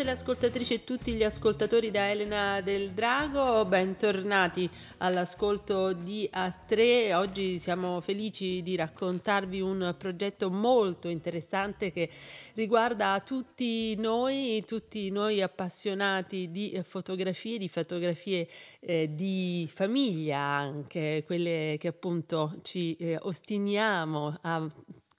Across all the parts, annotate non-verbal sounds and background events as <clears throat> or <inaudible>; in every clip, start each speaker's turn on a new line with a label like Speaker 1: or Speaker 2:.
Speaker 1: Tutte le ascoltatrici e tutti gli ascoltatori da Elena del Drago, bentornati all'ascolto di A3. Oggi siamo felici di raccontarvi un progetto molto interessante che riguarda tutti noi, tutti noi appassionati di fotografie, di fotografie eh, di famiglia anche, quelle che appunto ci eh, ostiniamo a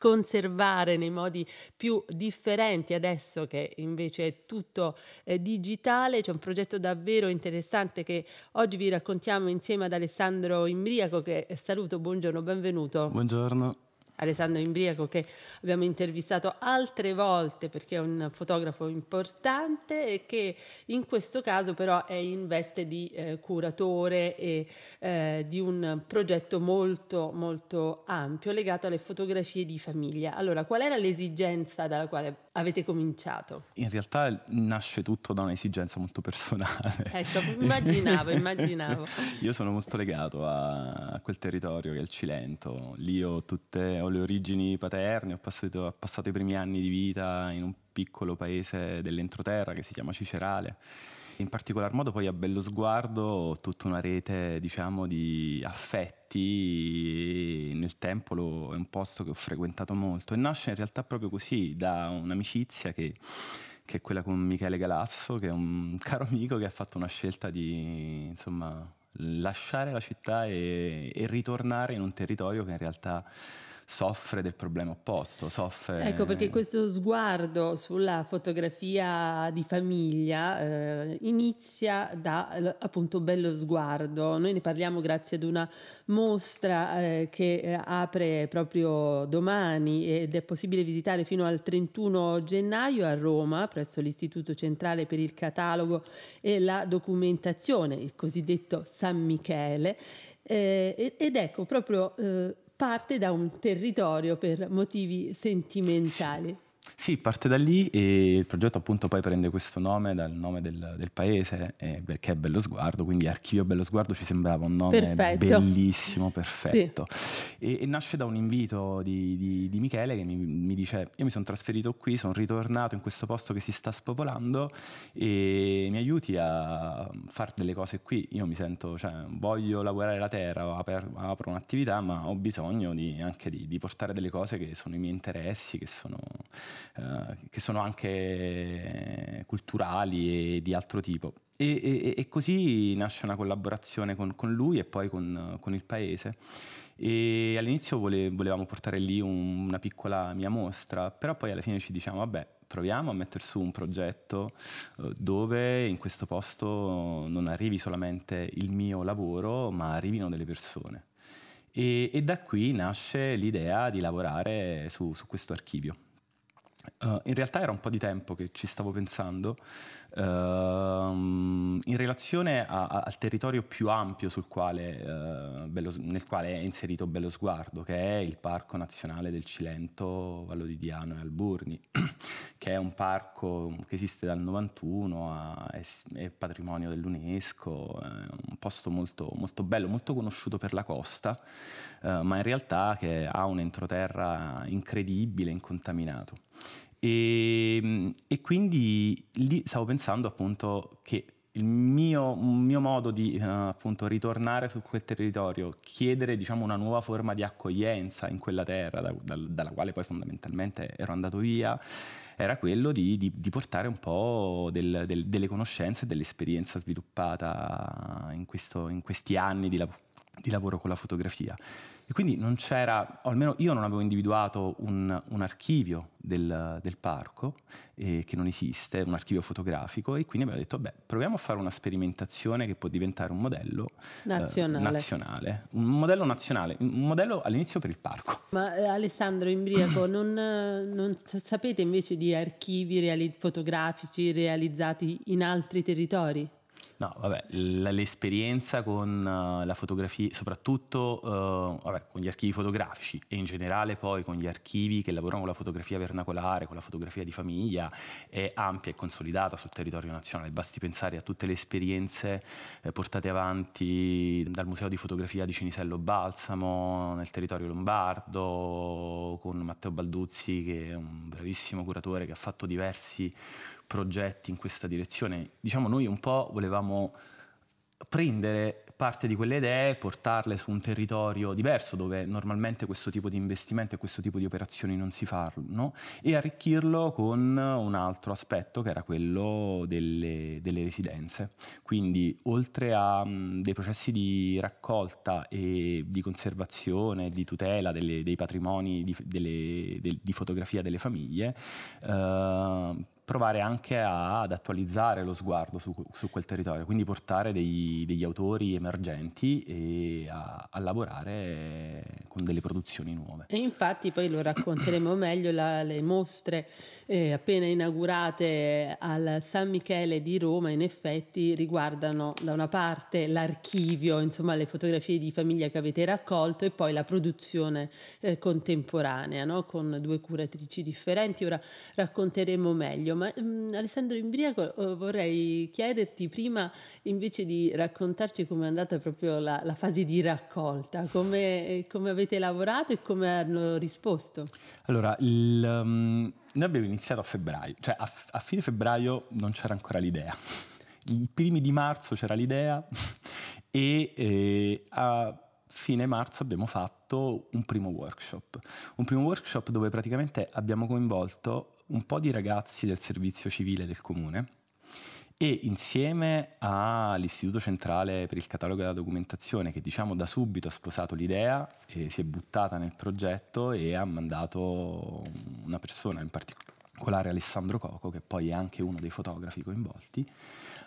Speaker 1: conservare nei modi più differenti adesso che invece è tutto eh, digitale. C'è un progetto davvero interessante che oggi vi raccontiamo insieme ad Alessandro Imbriaco che saluto, buongiorno, benvenuto.
Speaker 2: Buongiorno.
Speaker 1: Alessandro Imbriaco che abbiamo intervistato altre volte perché è un fotografo importante e che in questo caso però è in veste di eh, curatore e eh, di un progetto molto molto ampio legato alle fotografie di famiglia. Allora, qual era l'esigenza dalla quale avete cominciato?
Speaker 2: In realtà nasce tutto da un'esigenza molto personale.
Speaker 1: Ecco, <laughs> immaginavo, immaginavo.
Speaker 2: Io sono molto legato a, quel territorio che è il Cilento. Lì ho tutte ho le origini paterne, ho passato, ho passato i primi anni di vita in un piccolo paese dell'entroterra che si chiama Cicerale. In particolar modo poi a bello sguardo ho tutta una rete diciamo di affetti nel tempo lo, è un posto che ho frequentato molto. E nasce in realtà proprio così da un'amicizia che, che è quella con Michele Galasso che è un <laughs> caro amico che ha fatto una scelta di insomma lasciare la città e, e ritornare in un territorio che in realtà soffre del problema opposto, soffre...
Speaker 1: Ecco perché questo sguardo sulla fotografia di famiglia eh, inizia da appunto bello sguardo. Noi ne parliamo grazie ad una mostra eh, che eh, apre proprio domani ed è possibile visitare fino al 31 gennaio a Roma presso l'Istituto Centrale per il Catalogo e la Documentazione, il cosiddetto San Michele. Eh, ed ecco proprio eh, parte da un territorio per motivi sentimentali.
Speaker 2: Sì, parte da lì e il progetto appunto poi prende questo nome dal nome del, del paese eh, perché è Bello Sguardo, quindi Archivio Bello Sguardo ci sembrava un nome perfetto. bellissimo, perfetto. Sì. E, e, nasce da un invito di, di, di Michele che mi, mi, dice io mi sono trasferito qui, sono ritornato in questo posto che si sta spopolando e mi aiuti a fare delle cose qui. Io mi sento, cioè voglio lavorare la terra, aper, apro un'attività ma ho bisogno di, anche di, di portare delle cose che sono i miei interessi, che sono eh, che sono anche culturali e di altro tipo. E, e, e così nasce una collaborazione con, con lui e poi con, con, il paese. E all'inizio vole, volevamo portare lì un, una piccola mia mostra, però poi alla fine ci diciamo, vabbè, proviamo a mettere su un progetto eh, dove in questo posto non arrivi solamente il mio lavoro, ma arrivino delle persone. E, e da qui nasce l'idea di lavorare su, su questo archivio. Uh, in realtà era un po' di tempo che ci stavo pensando in relazione a, a, al territorio più ampio quale, uh, Bello, nel quale è inserito Bello Sguardo, che è il Parco Nazionale del Cilento, Vallo di Diano e Alburni, <clears throat> che è un parco che esiste dal 91, a, è, è, patrimonio dell'UNESCO, è un posto molto, molto bello, molto conosciuto per la costa, eh, ma in realtà che ha un entroterra incredibile, incontaminato. E, e, quindi lì stavo pensando appunto che il mio, mio modo di uh, appunto ritornare su quel territorio, chiedere diciamo una nuova forma di accoglienza in quella terra da, da, dalla quale poi fondamentalmente ero andato via, era quello di, di, di portare un po' del, del, delle conoscenze e dell'esperienza sviluppata in, questo, in questi anni di, di lavoro con la fotografia. E quindi non c'era, o almeno io non avevo individuato un, un archivio del, del parco, eh, che non esiste, un archivio fotografico, e quindi abbiamo detto, beh, proviamo a fare una sperimentazione che può diventare un modello
Speaker 1: nazionale.
Speaker 2: Eh, nazionale. Un modello nazionale, un modello all'inizio per il parco.
Speaker 1: Ma eh, Alessandro Imbriaco, non, non, sapete invece di archivi reali- fotografici realizzati in altri territori?
Speaker 2: No, vabbè, l'esperienza con uh, la fotografia, soprattutto uh, vabbè, con gli archivi fotografici e in generale poi con gli archivi che lavorano con la fotografia vernacolare, con la fotografia di famiglia, è ampia e consolidata sul territorio nazionale. Basti pensare a tutte le esperienze eh, portate avanti dal Museo di Fotografia di Cinisello Balsamo nel territorio lombardo, con Matteo Balduzzi che è un bravissimo curatore che ha fatto diversi progetti in questa direzione. Diciamo noi un po' volevamo prendere parte di quelle idee, portarle su un territorio diverso dove normalmente questo tipo di investimento e questo tipo di operazioni non si fanno e arricchirlo con un altro aspetto che era quello delle, delle residenze. Quindi oltre a mh, dei processi di raccolta e di conservazione, di tutela delle, dei patrimoni di, delle, de, di, fotografia delle famiglie, eh, provare anche a, ad attualizzare lo sguardo su, su quel territorio, quindi portare dei, degli autori emergenti e a, a, lavorare con delle produzioni nuove.
Speaker 1: E infatti poi lo racconteremo <clears throat> meglio, la, le mostre eh, appena inaugurate al San Michele di Roma in effetti riguardano da una parte l'archivio, insomma le fotografie di famiglia che avete raccolto e poi la produzione eh, contemporanea no? con due curatrici differenti, ora racconteremo meglio ma mh, mm, Alessandro Imbriaco eh, vorrei chiederti prima invece di raccontarci come è andata proprio la, la fase di raccolta, come, come, avete lavorato e come hanno risposto.
Speaker 2: Allora, il, um, noi abbiamo iniziato a febbraio, cioè a, a fine febbraio non c'era ancora l'idea. I primi di marzo c'era l'idea <laughs> e eh, a fine marzo abbiamo fatto un primo workshop, un primo workshop dove praticamente abbiamo coinvolto un po' di ragazzi del servizio civile del comune e insieme all'Istituto Centrale per il Catalogo della Documentazione che diciamo da subito ha sposato l'idea si è buttata nel progetto e ha mandato una persona in particolare Alessandro Coco che poi è anche uno dei fotografi coinvolti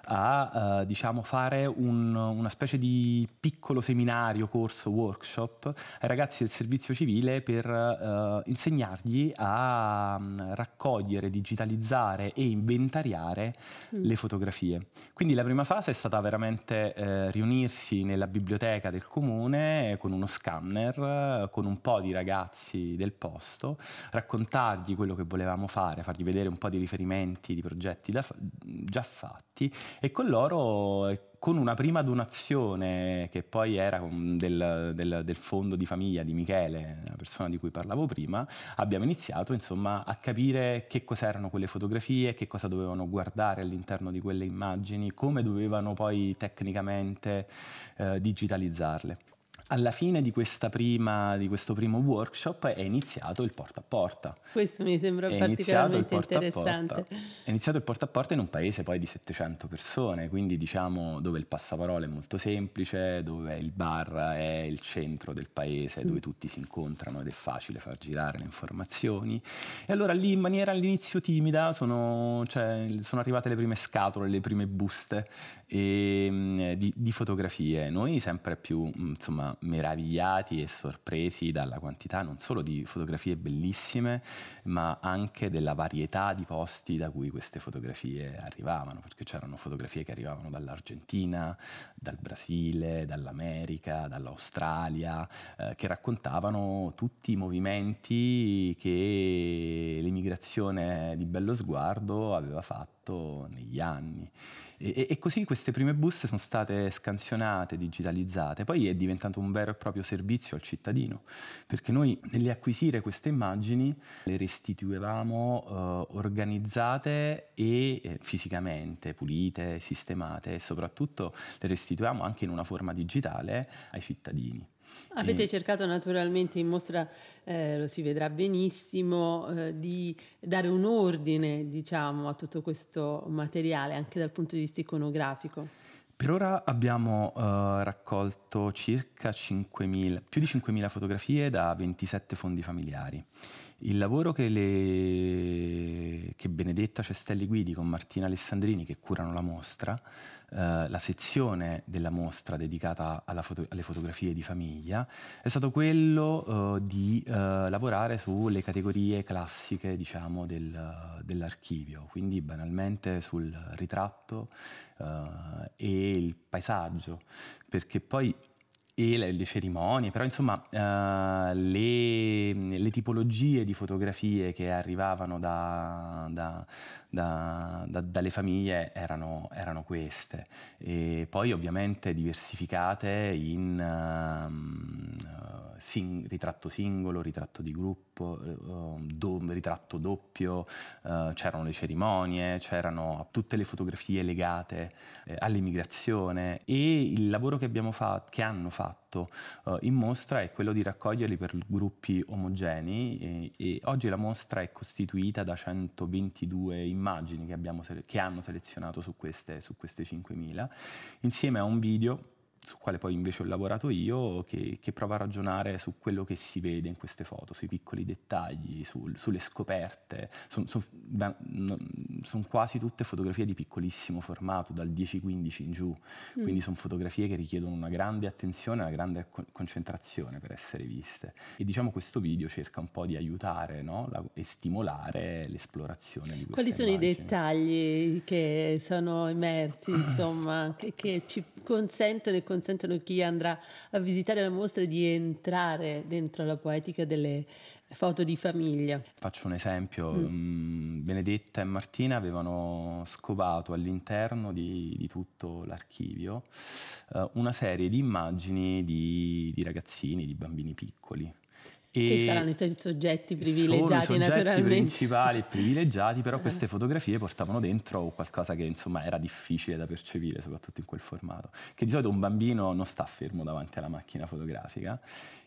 Speaker 2: a uh, diciamo, fare un, una specie di piccolo seminario, corso, workshop ai ragazzi del servizio civile per uh, insegnargli a um, raccogliere, digitalizzare e inventariare mm. le fotografie. Quindi la prima fase è stata veramente uh, riunirsi nella biblioteca del comune con uno scanner, con un po' di ragazzi del posto, raccontargli quello che volevamo fare, fargli vedere un po' di riferimenti, di progetti da, già fatti e con loro con una prima donazione che poi era del, del, del, fondo di famiglia di Michele, la persona di cui parlavo prima, abbiamo iniziato insomma a capire che cos'erano quelle fotografie, che cosa dovevano guardare all'interno di quelle immagini, come dovevano poi tecnicamente eh, digitalizzarle. Alla fine di, prima, di, questo primo workshop è iniziato il porta a porta.
Speaker 1: Questo mi sembra è particolarmente interessante.
Speaker 2: È iniziato il porta a porta in un paese poi di 700 persone, quindi diciamo dove il passaparola è molto semplice, dove il bar è il centro del paese, dove mm. tutti si incontrano ed è facile far girare le informazioni. E allora lì in maniera all'inizio timida sono, cioè, sono arrivate le prime scatole, le prime buste e, mm, di, di fotografie. Noi sempre più, insomma, meravigliati e sorpresi dalla quantità non solo di fotografie bellissime, ma anche della varietà di posti da cui queste fotografie arrivavano, perché c'erano fotografie che arrivavano dall'Argentina, dal Brasile, dall'America, dall'Australia, eh, che raccontavano tutti i movimenti che l'immigrazione di Bello Sguardo aveva fatto negli anni. E, e, così queste prime buste sono state scansionate, digitalizzate, poi è diventato un vero e proprio servizio al cittadino, perché noi nell'acquisire queste immagini le restituivamo eh, organizzate e eh, fisicamente, pulite, sistemate e soprattutto le restituiamo anche in una forma digitale ai cittadini.
Speaker 1: Avete e... cercato naturalmente in mostra, eh, lo si vedrà benissimo, eh, di dare un ordine diciamo, a tutto questo materiale anche dal punto di vista iconografico.
Speaker 2: Per ora abbiamo uh, raccolto circa 5.000, più di 5.000 fotografie da 27 fondi familiari. Il lavoro che, le, che Benedetta Cestelli Guidi con Martina Alessandrini che curano la mostra, eh, la sezione della mostra dedicata foto- alle fotografie di famiglia è stato quello eh, di eh, lavorare sulle categorie classiche diciamo, del, dell'archivio, quindi banalmente sul ritratto eh, e il paesaggio, perché poi e le, le, cerimonie, però insomma uh, le, le, tipologie di fotografie che arrivavano da, da, da, dalle famiglie erano, erano, queste, e poi ovviamente diversificate in uh, sing, ritratto singolo, ritratto di gruppo, uh, do, ritratto doppio, c'erano le cerimonie, c'erano tutte le fotografie legate eh, all'immigrazione. E il lavoro che abbiamo fatto, che hanno fatto fatto uh, in mostra è quello di raccoglierli per gruppi omogenei e, e, oggi la mostra è costituita da 122 immagini che, abbiamo, che hanno selezionato su queste, su queste 5.000 insieme a un video su quale poi invece ho lavorato io, che, che, prova a ragionare su quello che si vede in queste foto, sui piccoli dettagli, sul, sulle scoperte. Sono son, son quasi tutte fotografie di piccolissimo formato, dal 10-15 in giù, mm. quindi sono fotografie che richiedono una grande attenzione, una grande co- concentrazione per essere viste. E diciamo questo video cerca un po' di aiutare no? La, e stimolare l'esplorazione di queste
Speaker 1: Quali sono
Speaker 2: immagini.
Speaker 1: i dettagli che sono emersi, <clears throat> insomma, che, che ci consentono e consentono a chi andrà a visitare la mostra di entrare dentro la poetica delle foto di famiglia.
Speaker 2: Faccio un esempio, mm. mm. Benedetta e Martina avevano scovato all'interno di, di tutto l'archivio uh, una serie di immagini di, di ragazzini, di bambini piccoli
Speaker 1: e che saranno i soggetti privilegiati sono i soggetti naturalmente.
Speaker 2: principali e privilegiati, però queste fotografie portavano dentro qualcosa che insomma era difficile da percepire, soprattutto in quel formato, che di solito un bambino non sta fermo davanti alla macchina fotografica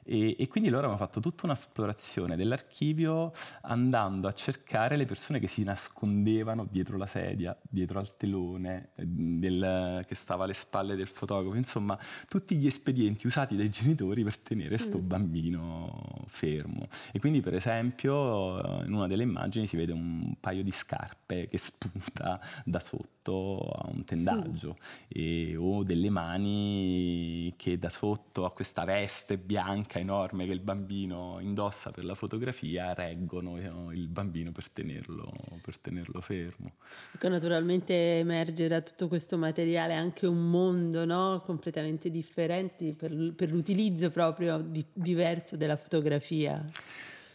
Speaker 2: e, e, quindi loro hanno fatto tutta un'esplorazione dell'archivio andando a cercare le persone che si nascondevano dietro la sedia, dietro al telone eh, del, che stava alle spalle del fotografo, insomma tutti gli espedienti usati dai genitori per tenere questo mm. bambino fermo. E quindi per esempio in una delle immagini si vede un paio di scarpe che <laughs> spunta da sotto a un tendaggio sì. e, o delle mani che da sotto a questa veste bianca enorme che il bambino indossa per la fotografia reggono eh, il bambino per tenerlo, per tenerlo fermo.
Speaker 1: Ecco, naturalmente emerge da tutto questo materiale anche un mondo no? completamente differente per, per l'utilizzo proprio di, diverso della fotografia.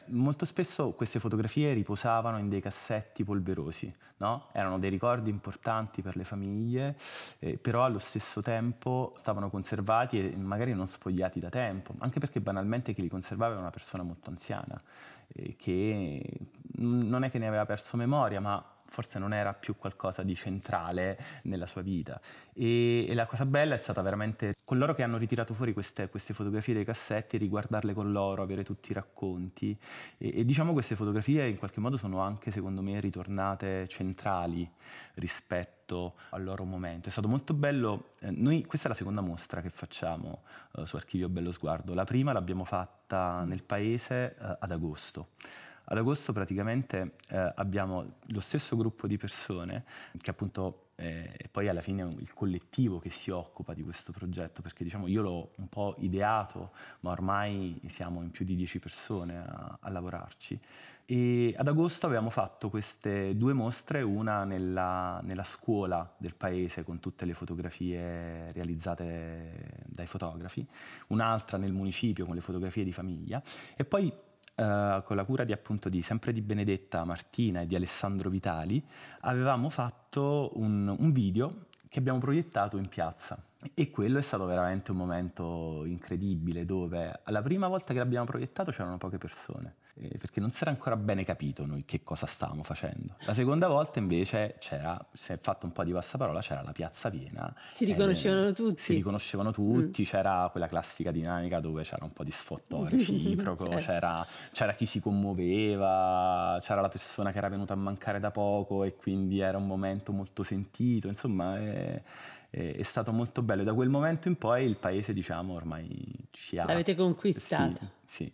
Speaker 2: Molto spesso queste fotografie riposavano in dei cassetti polverosi, no? erano dei ricordi importanti per le famiglie, eh, però allo stesso tempo stavano conservati e magari non sfogliati da tempo, anche perché banalmente chi li conservava era una persona molto anziana, eh, che non è che ne aveva perso memoria, ma forse non era più qualcosa di centrale nella sua vita. E, e, la cosa bella è stata veramente coloro che hanno ritirato fuori queste, queste, fotografie dei cassetti, riguardarle con loro, avere tutti i racconti. E, e, diciamo queste fotografie in qualche modo sono anche, secondo me, ritornate centrali rispetto al loro momento. È stato molto bello, eh, noi, questa è la seconda mostra che facciamo eh, su Archivio Bello Sguardo. La prima l'abbiamo fatta nel paese eh, ad agosto. Ad agosto praticamente eh, abbiamo lo stesso gruppo di persone che appunto eh, poi alla fine il collettivo che si occupa di questo progetto, perché diciamo io l'ho un po' ideato, ma ormai siamo in più di 10 persone a, a lavorarci. E ad agosto avevamo fatto queste due mostre, una nella, nella, scuola del paese con tutte le fotografie realizzate dai fotografi, un'altra nel municipio con le fotografie di famiglia e poi Uh, con la cura di, appunto, di, sempre di Benedetta Martina e di Alessandro Vitali, avevamo fatto un, un video che abbiamo proiettato in piazza. E quello è stato veramente un momento incredibile dove la prima volta che l'abbiamo proiettato c'erano poche persone eh, perché non si era ancora bene capito noi che cosa stavamo facendo. La seconda volta invece c'era, si è fatto un po' di passaparola, c'era la piazza piena.
Speaker 1: Si riconoscevano
Speaker 2: eh,
Speaker 1: tutti.
Speaker 2: Si riconoscevano tutti, mm. c'era quella classica dinamica dove c'era un po' di sfotto <laughs> reciproco, certo. c'era, c'era, chi si commuoveva, c'era la persona che era venuta a mancare da poco e quindi era un momento molto sentito, insomma è, è, è stato molto bello. Da quel momento in poi il paese diciamo ormai ci ha...
Speaker 1: L'avete conquistato.
Speaker 2: Sì, sì.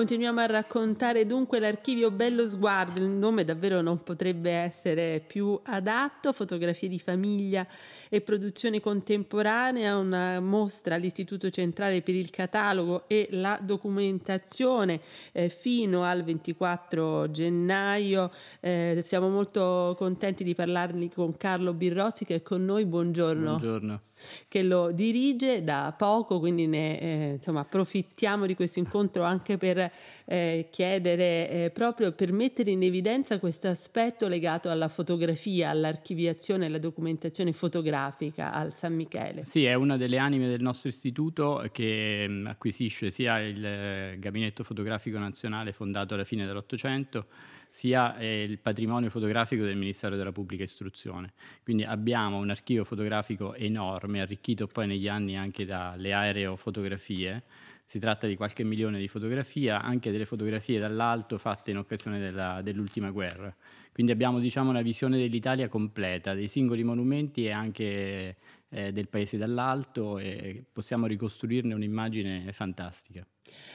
Speaker 1: Continuiamo a raccontare dunque l'archivio Bello Sguardo, il nome davvero non potrebbe essere più adatto, fotografie di famiglia e produzione contemporanea, una mostra all'Istituto Centrale per il Catalogo e la documentazione eh, fino al 24 gennaio. Eh, siamo molto contenti di parlarne con Carlo Birrozzi che è con noi, buongiorno.
Speaker 3: Buongiorno
Speaker 1: che lo dirige da poco, quindi ne eh, insomma, approfittiamo di questo incontro anche per eh, chiedere eh, proprio per mettere in evidenza questo aspetto legato alla fotografia, all'archiviazione e alla documentazione fotografica al San Michele.
Speaker 3: Sì, è una delle anime del nostro istituto che mm, acquisisce sia il eh, Gabinetto Fotografico Nazionale fondato alla fine dell'Ottocento sia eh, il patrimonio fotografico del Ministero della Pubblica Istruzione. Quindi abbiamo un archivio fotografico enorme, arricchito poi negli anni anche dalle aerofotografie. Si tratta di qualche milione di fotografie, anche delle fotografie dall'alto fatte in occasione della, dell'ultima guerra. Quindi abbiamo diciamo, una visione dell'Italia completa, dei singoli monumenti e anche eh, del paese dall'alto e possiamo ricostruirne un'immagine fantastica.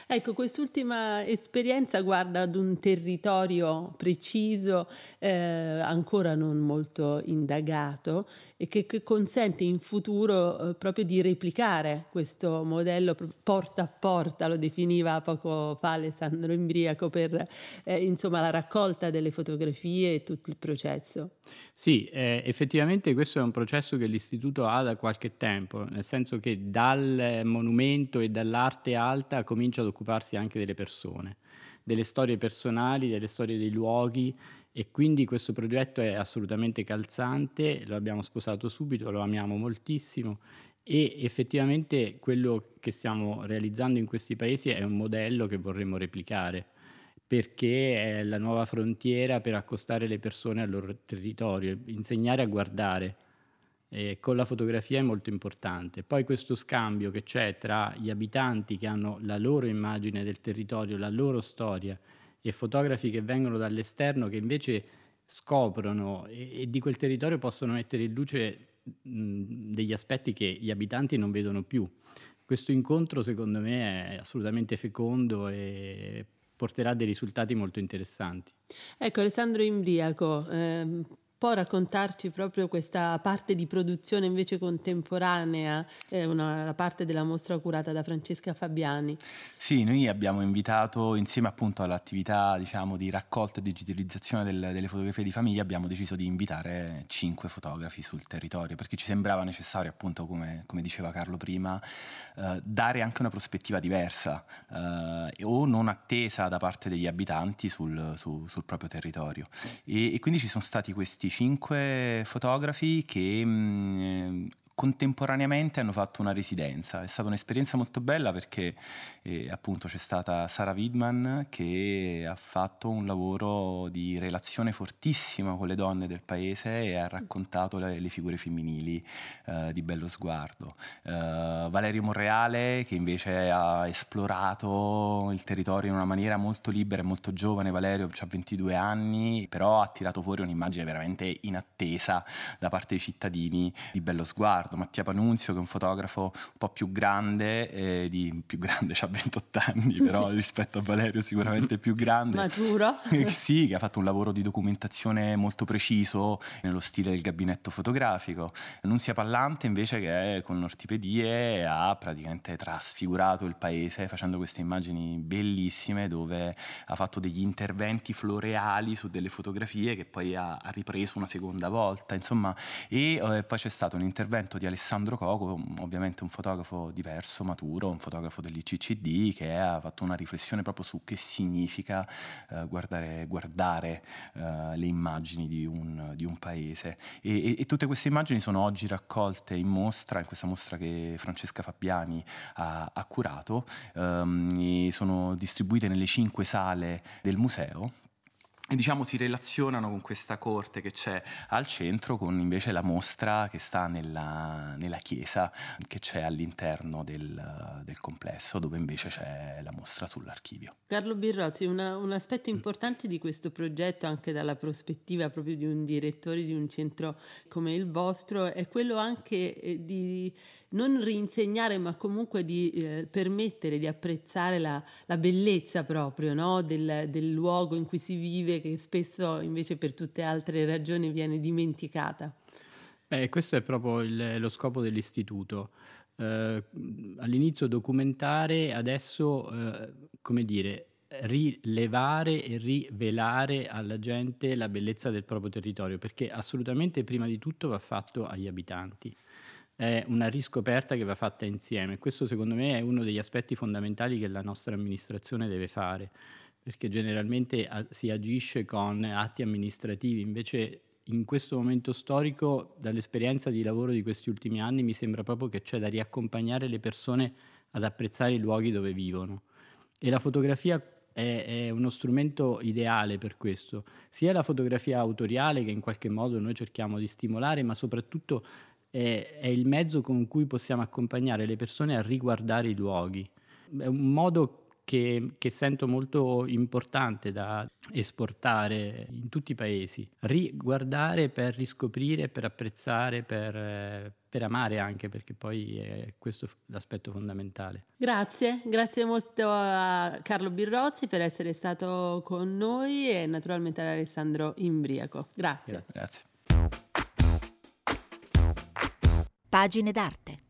Speaker 1: Ecco, quest'ultima esperienza guarda ad un territorio preciso, eh, ancora non molto indagato, e che, che consente in futuro eh, proprio di replicare questo modello porta a porta, lo definiva poco fa Alessandro Imbriaco, per eh, insomma, la raccolta delle fotografie e tutto il processo.
Speaker 3: Sì, eh, effettivamente questo è un processo che l'Istituto ha da qualche tempo, nel senso che dal monumento e dall'arte alta comincia ad occuparsi anche delle persone, delle storie personali, delle storie dei luoghi e quindi questo progetto è assolutamente calzante, lo abbiamo sposato subito, lo amiamo moltissimo e effettivamente quello che stiamo realizzando in questi paesi è un modello che vorremmo replicare perché è la nuova frontiera per accostare le persone al loro territorio, insegnare a guardare. E con la fotografia è molto importante. Poi questo scambio che c'è tra gli abitanti che hanno la loro immagine del territorio, la loro storia, e fotografi che vengono dall'esterno che invece scoprono e, e di quel territorio possono mettere in luce mh, degli aspetti che gli abitanti non vedono più. Questo incontro secondo me è assolutamente fecondo e porterà dei risultati molto interessanti.
Speaker 1: Ecco Alessandro Imbriaco, ehm, può raccontarci proprio questa parte di produzione invece contemporanea, eh, una, la parte della mostra curata da Francesca Fabiani?
Speaker 2: Sì, noi abbiamo invitato insieme appunto all'attività diciamo, di raccolta e digitalizzazione del, delle fotografie di famiglia, abbiamo deciso di invitare cinque fotografi sul territorio perché ci sembrava necessario appunto come, come diceva Carlo prima eh, dare anche una prospettiva diversa eh, o non attesa da parte degli abitanti sul, su, sul proprio territorio e, e quindi ci sono stati questi questi cinque fotografi che mh, mm, contemporaneamente hanno fatto una residenza. È stata un'esperienza molto bella perché eh, appunto c'è stata Sara Widman che ha fatto un lavoro di relazione fortissima con le donne del paese e ha raccontato le, le figure femminili eh, di bello sguardo. Eh, Valerio Monreale che invece ha esplorato il territorio in una maniera molto libera e molto giovane. Valerio ha 22 anni, però ha tirato fuori un'immagine veramente inattesa da parte dei cittadini di bello sguardo Leonardo Mattia Panunzio, che è un fotografo un po' più grande, eh, di, più grande, <laughs> ha 28 anni, però <laughs> rispetto a Valerio sicuramente più grande.
Speaker 1: Maturo. <laughs>
Speaker 2: sì, che ha fatto un lavoro di documentazione molto preciso nello stile del gabinetto fotografico. Nunzia Pallante invece che con ortipedie ha praticamente trasfigurato il paese facendo queste immagini bellissime dove ha fatto degli interventi floreali su delle fotografie che poi ha, ha ripreso una seconda volta, insomma, e eh, poi c'è stato un intervento foto di Alessandro Coco, ovviamente un fotografo diverso, maturo, un fotografo dell'ICCD che ha fatto una riflessione proprio su che significa eh, guardare, guardare eh, le immagini di un, di un paese. E, e, e, tutte queste immagini sono oggi raccolte in mostra, in questa mostra che Francesca Fabiani ha, ha curato, ehm, sono distribuite nelle cinque sale del museo diciamo si relazionano con questa corte che c'è al centro con invece la mostra che sta nella, nella chiesa che c'è all'interno del, del, complesso dove invece c'è la mostra sull'archivio.
Speaker 1: Carlo Birrozzi, una, un aspetto importante di questo progetto anche dalla prospettiva proprio di un direttore di un centro come il vostro è quello anche eh, di non rinsegnare ma comunque di eh, permettere di apprezzare la, la bellezza proprio no? del, del luogo in cui si vive che spesso invece per tutte altre ragioni viene dimenticata.
Speaker 3: Beh, questo è proprio il, lo scopo dell'istituto. Eh, all'inizio documentare, adesso, eh, come dire, rilevare e rivelare alla gente la bellezza del proprio territorio, perché assolutamente prima di tutto va fatto agli abitanti. È una riscoperta che va fatta insieme. Questo secondo me è uno degli aspetti fondamentali che la nostra amministrazione deve fare perché generalmente si agisce con atti amministrativi, invece in questo momento storico, dall'esperienza di lavoro di questi ultimi anni, mi sembra proprio che c'è da riaccompagnare le persone ad apprezzare i luoghi dove vivono. E la fotografia è, è, uno strumento ideale per questo, sia la fotografia autoriale che in qualche modo noi cerchiamo di stimolare, ma soprattutto è, è il mezzo con cui possiamo accompagnare le persone a riguardare i luoghi. È un modo che, che, sento molto importante da esportare in tutti i paesi. Riguardare per riscoprire, per apprezzare, per, per amare anche, perché poi è questo l'aspetto fondamentale.
Speaker 1: Grazie, grazie molto a Carlo Birrozzi per essere stato con noi e naturalmente ad Alessandro Imbriaco. Grazie.
Speaker 2: Grazie.
Speaker 4: Pagine d'arte.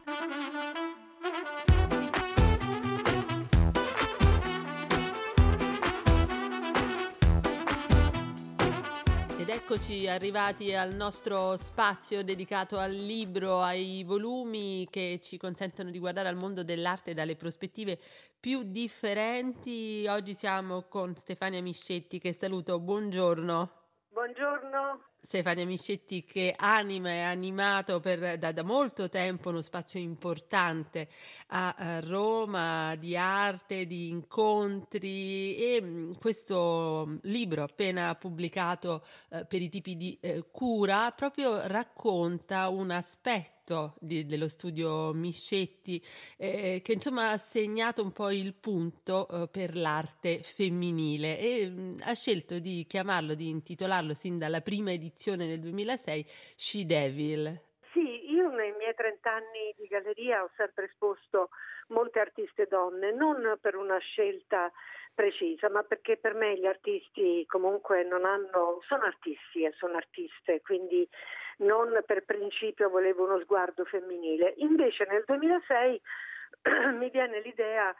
Speaker 1: Eccoci arrivati al nostro spazio dedicato al libro, ai volumi che ci consentono di guardare al mondo dell'arte dalle prospettive più differenti. Oggi siamo con Stefania Miscetti che saluto, buongiorno.
Speaker 5: Buongiorno.
Speaker 1: Stefania Miscetti che anima e ha animato per, da, da, molto tempo uno spazio importante a, a, Roma di arte, di incontri e mm, questo libro appena pubblicato eh, per i tipi di eh, cura proprio racconta un aspetto di, dello studio Miscetti eh, che insomma ha segnato un po' il punto eh, per l'arte femminile e mh, mm, ha scelto di chiamarlo, di intitolarlo sin dalla prima edizione edizione nel 2006, She Devil.
Speaker 5: Sì, io nei miei 30 anni di galleria ho sempre esposto molte artiste donne, non per una scelta precisa, ma perché per me gli artisti comunque non hanno, sono artisti e sono artiste, quindi non per principio volevo uno sguardo femminile. Invece nel 2006 <clears throat> mi viene l'idea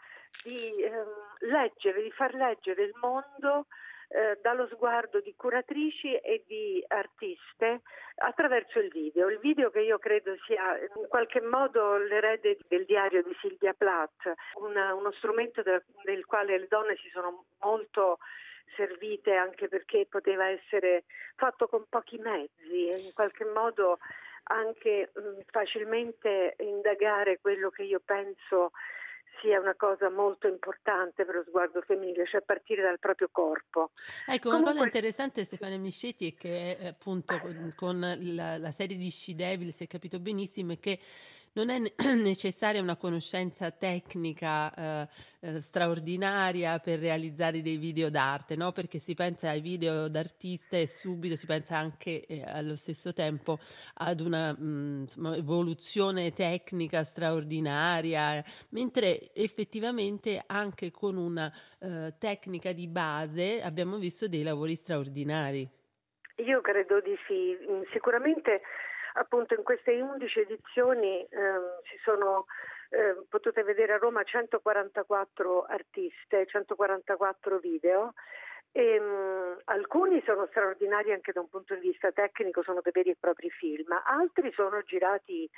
Speaker 5: di ehm, leggere, di far leggere il mondo eh, dallo sguardo di curatrici e di artiste attraverso il video. Il video che io credo sia in qualche modo l'erede del diario di Silvia Plath, una, uno strumento del, del quale le donne si sono molto servite anche perché poteva essere fatto con pochi mezzi e in qualche modo anche mh, facilmente indagare quello che io penso sia una cosa molto importante per lo sguardo femminile, cioè partire dal proprio corpo.
Speaker 1: Ecco, Comunque... una cosa interessante Stefania Miscetti è che eh, appunto con, con la, la, serie di She Devil, si è capito benissimo, è che non è <clears throat> necessaria una conoscenza tecnica eh, eh, straordinaria per realizzare dei video d'arte, no? perché si pensa ai video d'artista e subito si pensa anche eh, allo stesso tempo ad una mh, mm, insomma, evoluzione tecnica straordinaria, mentre effettivamente anche con una eh, tecnica di base abbiamo visto dei lavori straordinari.
Speaker 5: Io credo di sì, mm, sicuramente appunto in queste 11 edizioni eh, si sono eh, potete vedere a Roma 144 artiste, 144 video. E, mh, alcuni sono straordinari anche da un punto di vista tecnico, sono dei veri e propri film, altri sono girati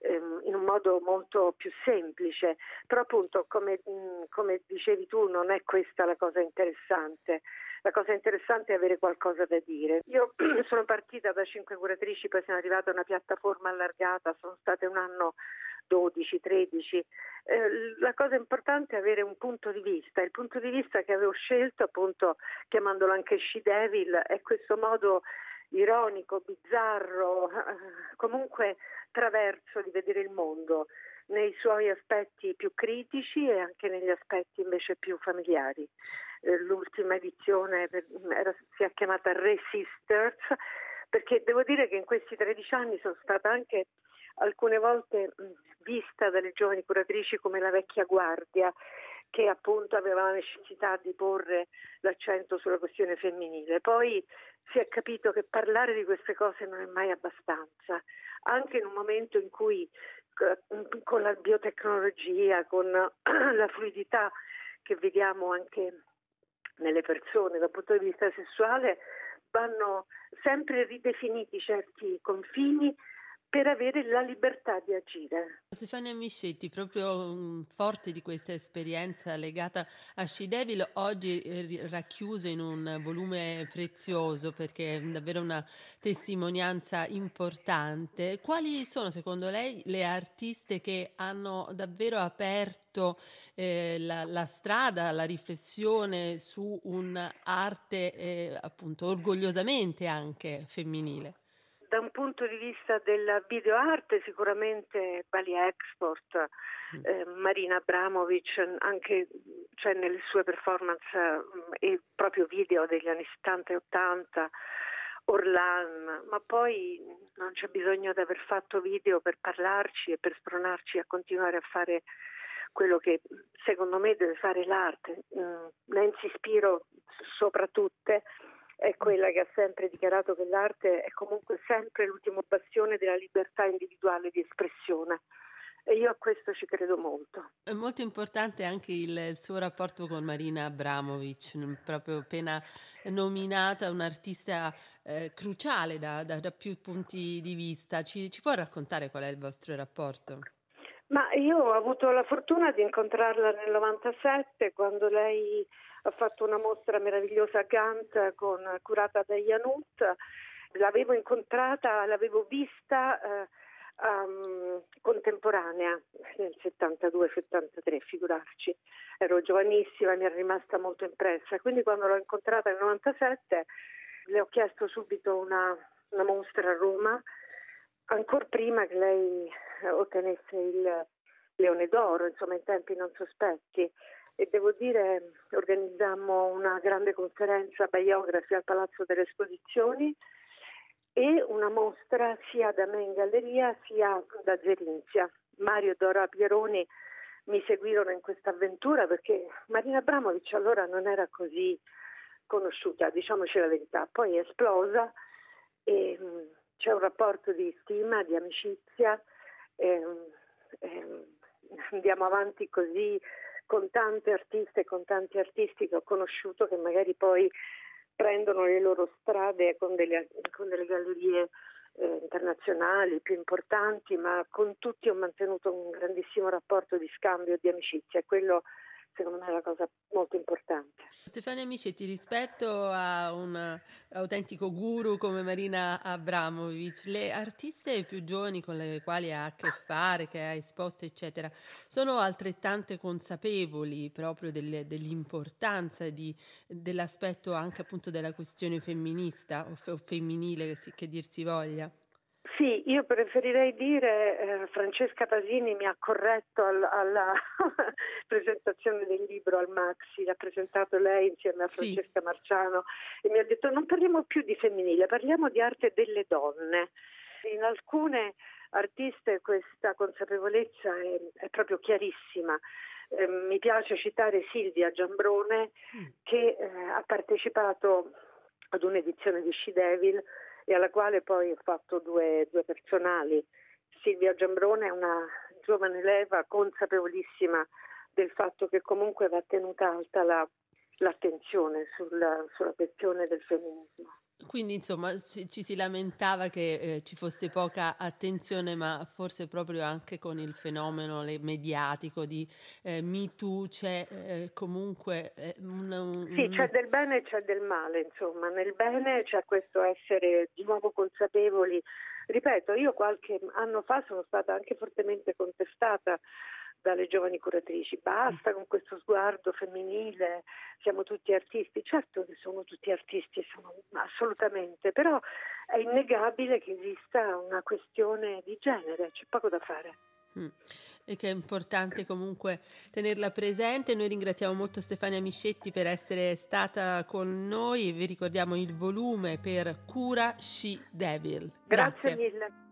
Speaker 5: ehm, in un modo molto più semplice, però appunto come, mh, come dicevi tu non è questa la cosa interessante la cosa interessante è avere qualcosa da dire. Io <clears throat> sono partita da cinque curatrici, poi sono arrivata a una piattaforma allargata, sono state un anno 12, 13. Eh, la cosa importante è avere un punto di vista. Il punto di vista che avevo scelto, appunto chiamandolo anche She Devil, è questo modo ironico, bizzarro, <laughs> comunque traverso di vedere il mondo nei suoi aspetti più critici e anche negli aspetti invece più familiari. Eh, l'ultima edizione era, si è chiamata Resisters perché devo dire che in questi 13 anni sono stata anche alcune volte vista dalle giovani curatrici come la vecchia guardia che appunto aveva la necessità di porre l'accento sulla questione femminile. Poi si è capito che parlare di queste cose non è mai abbastanza, anche in un momento in cui con la biotecnologia, con <clears throat> la fluidità che vediamo anche nelle persone dal punto di vista sessuale, vanno sempre ridefiniti certi confini per avere la libertà di agire.
Speaker 1: Stefania Miscetti, proprio um, forte di questa esperienza legata a She Devil, oggi eh, racchiusa in un volume prezioso perché è davvero una testimonianza importante. Quali sono secondo lei le artiste che hanno davvero aperto eh, la, la, strada, la riflessione su un'arte eh, appunto orgogliosamente anche femminile?
Speaker 5: Da un punto di vista della videoarte sicuramente Bali Export, mm. eh, Marina Abramovic, anche cioè, nelle sue performance eh, e proprio video degli anni 70 e 80, Orlan, ma poi non c'è bisogno di aver fatto video per parlarci e per spronarci a continuare a fare quello che secondo me deve fare l'arte. Mm, Nancy Spiro sopra tutte è quella che ha sempre dichiarato che l'arte è comunque sempre l'ultimo bastione della libertà individuale di espressione. E io a questo ci credo molto.
Speaker 1: È molto importante anche il, il suo rapporto con Marina Abramovic, proprio appena nominata un'artista eh, cruciale da, da, da, più punti di vista. Ci, ci può raccontare qual è il vostro rapporto?
Speaker 5: Ma io ho avuto la fortuna di incontrarla nel 97 quando lei ha fatto una mostra meravigliosa a Gant con, curata da Janut. L'avevo incontrata, l'avevo vista eh, um, contemporanea nel 72-73, figurarci. Ero giovanissima e mi era rimasta molto impressa. Quindi quando l'ho incontrata nel 97 le ho chiesto subito una, una mostra a Roma, ancora prima che lei ottenesse il Leone d'Oro, insomma in tempi non sospetti e devo dire organizzammo una grande conferenza Biografi al Palazzo delle Esposizioni e una mostra sia da me in galleria sia da Zerinzia. Mario e Dora Pieroni mi seguirono in questa avventura perché Marina Abramovic allora non era così conosciuta, diciamoci la verità, poi è esplosa e mm, c'è un rapporto di stima, di amicizia, e, e, andiamo avanti così con tante artiste e con tanti artisti che ho conosciuto che magari poi prendono le loro strade con delle, con delle gallerie eh, internazionali più importanti, ma con tutti ho mantenuto un grandissimo rapporto di scambio e di amicizia. Quello secondo me è una cosa molto importante.
Speaker 1: Stefania Amicetti, rispetto a un autentico guru come Marina Abramovic, le artiste più giovani con le quali ha a che fare, che ha esposto, eccetera, sono altrettante consapevoli proprio delle, dell'importanza di, dell'aspetto anche appunto della questione femminista o, f- o femminile, che, si, che dir si voglia?
Speaker 5: Sì, io preferirei dire, eh, Francesca Pasini mi ha corretto al, alla <laughs> presentazione del libro al Maxi, l'ha presentato lei insieme a Francesca sì. Marciano e mi ha detto non parliamo più di femminile, parliamo di arte delle donne. In alcune artiste questa consapevolezza è, è proprio chiarissima. Eh, mi piace citare Silvia Giambrone mm. che eh, ha partecipato ad un'edizione di She Devil e alla quale poi ho fatto due, due personali. Silvia Giambrone è una giovane leva consapevolissima del fatto che comunque va tenuta alta la, l'attenzione sulla, sulla questione del femminismo.
Speaker 1: Quindi insomma ci si lamentava che eh, ci fosse poca attenzione, ma forse proprio anche con il fenomeno mediatico di eh, Me Too c'è eh, comunque eh, un, un...
Speaker 5: Sì, c'è del bene e c'è del male, insomma. Nel bene c'è questo essere di nuovo consapevoli. Ripeto, io qualche anno fa sono stata anche fortemente contestata dalle giovani curatrici. Basta con questo sguardo femminile, siamo tutti artisti. Certo che sono tutti artisti, sono, assolutamente, però è innegabile che esista una questione di genere, c'è poco da fare.
Speaker 1: Mm. E che è importante comunque tenerla presente. Noi ringraziamo molto Stefania Miscetti per essere stata con noi. Vi ricordiamo il volume per Cura She Devil.
Speaker 5: Grazie, Grazie mille.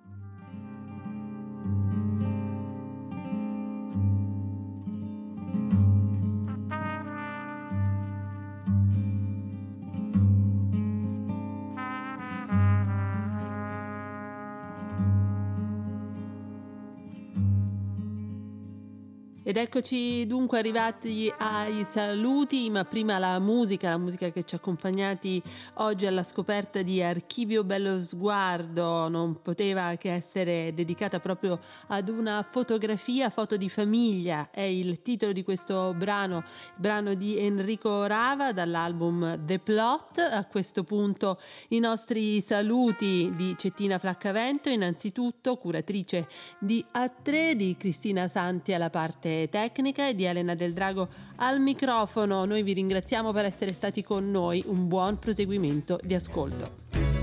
Speaker 1: Ed eccoci dunque arrivati ai saluti, ma prima la musica, la musica che ci ha accompagnati oggi alla scoperta di Archivio Bello Sguardo, non poteva che essere dedicata proprio ad una fotografia, foto di famiglia, è il titolo di questo brano, brano di Enrico Rava dall'album The Plot. A questo punto i nostri saluti di Cettina Flaccavento, innanzitutto curatrice di A3 di Cristina Santi alla parte tecnica e di Elena Del Drago al microfono. Noi vi ringraziamo per essere stati con noi. Un buon proseguimento di ascolto.